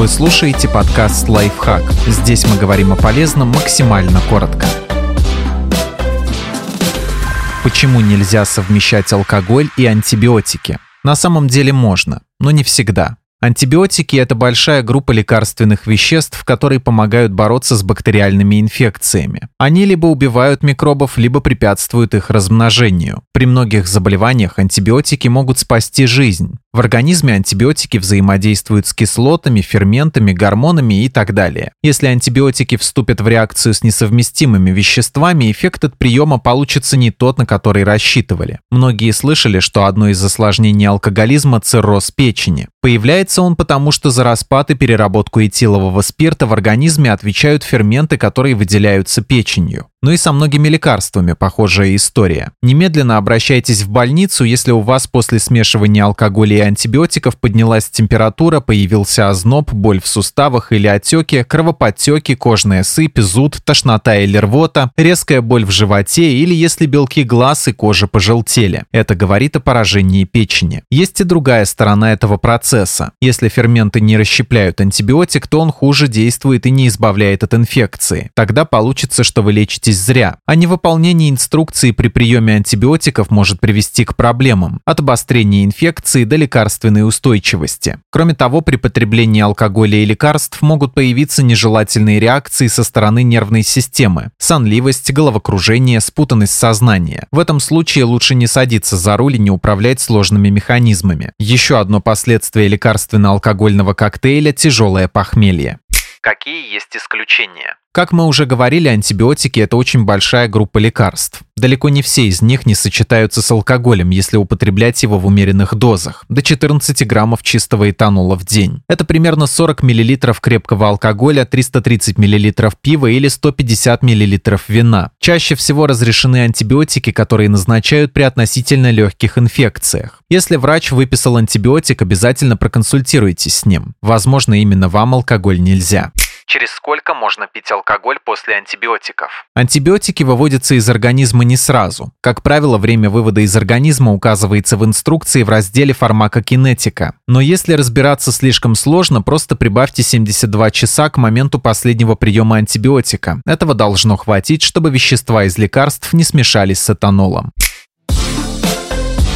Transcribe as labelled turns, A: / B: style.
A: Вы слушаете подкаст «Лайфхак». Здесь мы говорим о полезном максимально коротко. Почему нельзя совмещать алкоголь и антибиотики? На самом деле можно, но не всегда. Антибиотики – это большая группа лекарственных веществ, которые помогают бороться с бактериальными инфекциями. Они либо убивают микробов, либо препятствуют их размножению. При многих заболеваниях антибиотики могут спасти жизнь. В организме антибиотики взаимодействуют с кислотами, ферментами, гормонами и так далее. Если антибиотики вступят в реакцию с несовместимыми веществами, эффект от приема получится не тот, на который рассчитывали. Многие слышали, что одно из осложнений алкоголизма – цирроз печени. Появляется он потому, что за распад и переработку этилового спирта в организме отвечают ферменты, которые выделяются печенью. Ну и со многими лекарствами похожая история. Немедленно обращайтесь в больницу, если у вас после смешивания алкоголя и антибиотиков поднялась температура, появился озноб, боль в суставах или отеки, кровоподтеки, кожная сыпь, зуд, тошнота или рвота, резкая боль в животе или если белки глаз и кожи пожелтели. Это говорит о поражении печени. Есть и другая сторона этого процесса. Если ферменты не расщепляют антибиотик, то он хуже действует и не избавляет от инфекции. Тогда получится, что вы лечите лечитесь зря, а невыполнение инструкции при приеме антибиотиков может привести к проблемам, от обострения инфекции до лекарственной устойчивости. Кроме того, при потреблении алкоголя и лекарств могут появиться нежелательные реакции со стороны нервной системы, сонливость, головокружение, спутанность сознания. В этом случае лучше не садиться за руль и не управлять сложными механизмами. Еще одно последствие лекарственно-алкогольного коктейля – тяжелое похмелье.
B: Какие есть исключения?
A: Как мы уже говорили, антибиотики – это очень большая группа лекарств. Далеко не все из них не сочетаются с алкоголем, если употреблять его в умеренных дозах – до 14 граммов чистого этанола в день. Это примерно 40 мл крепкого алкоголя, 330 мл пива или 150 мл вина. Чаще всего разрешены антибиотики, которые назначают при относительно легких инфекциях. Если врач выписал антибиотик, обязательно проконсультируйтесь с ним. Возможно, именно вам алкоголь нельзя.
B: Через сколько можно пить алкоголь после антибиотиков?
A: Антибиотики выводятся из организма не сразу. Как правило, время вывода из организма указывается в инструкции в разделе фармакокинетика. Но если разбираться слишком сложно, просто прибавьте 72 часа к моменту последнего приема антибиотика. Этого должно хватить, чтобы вещества из лекарств не смешались с этанолом.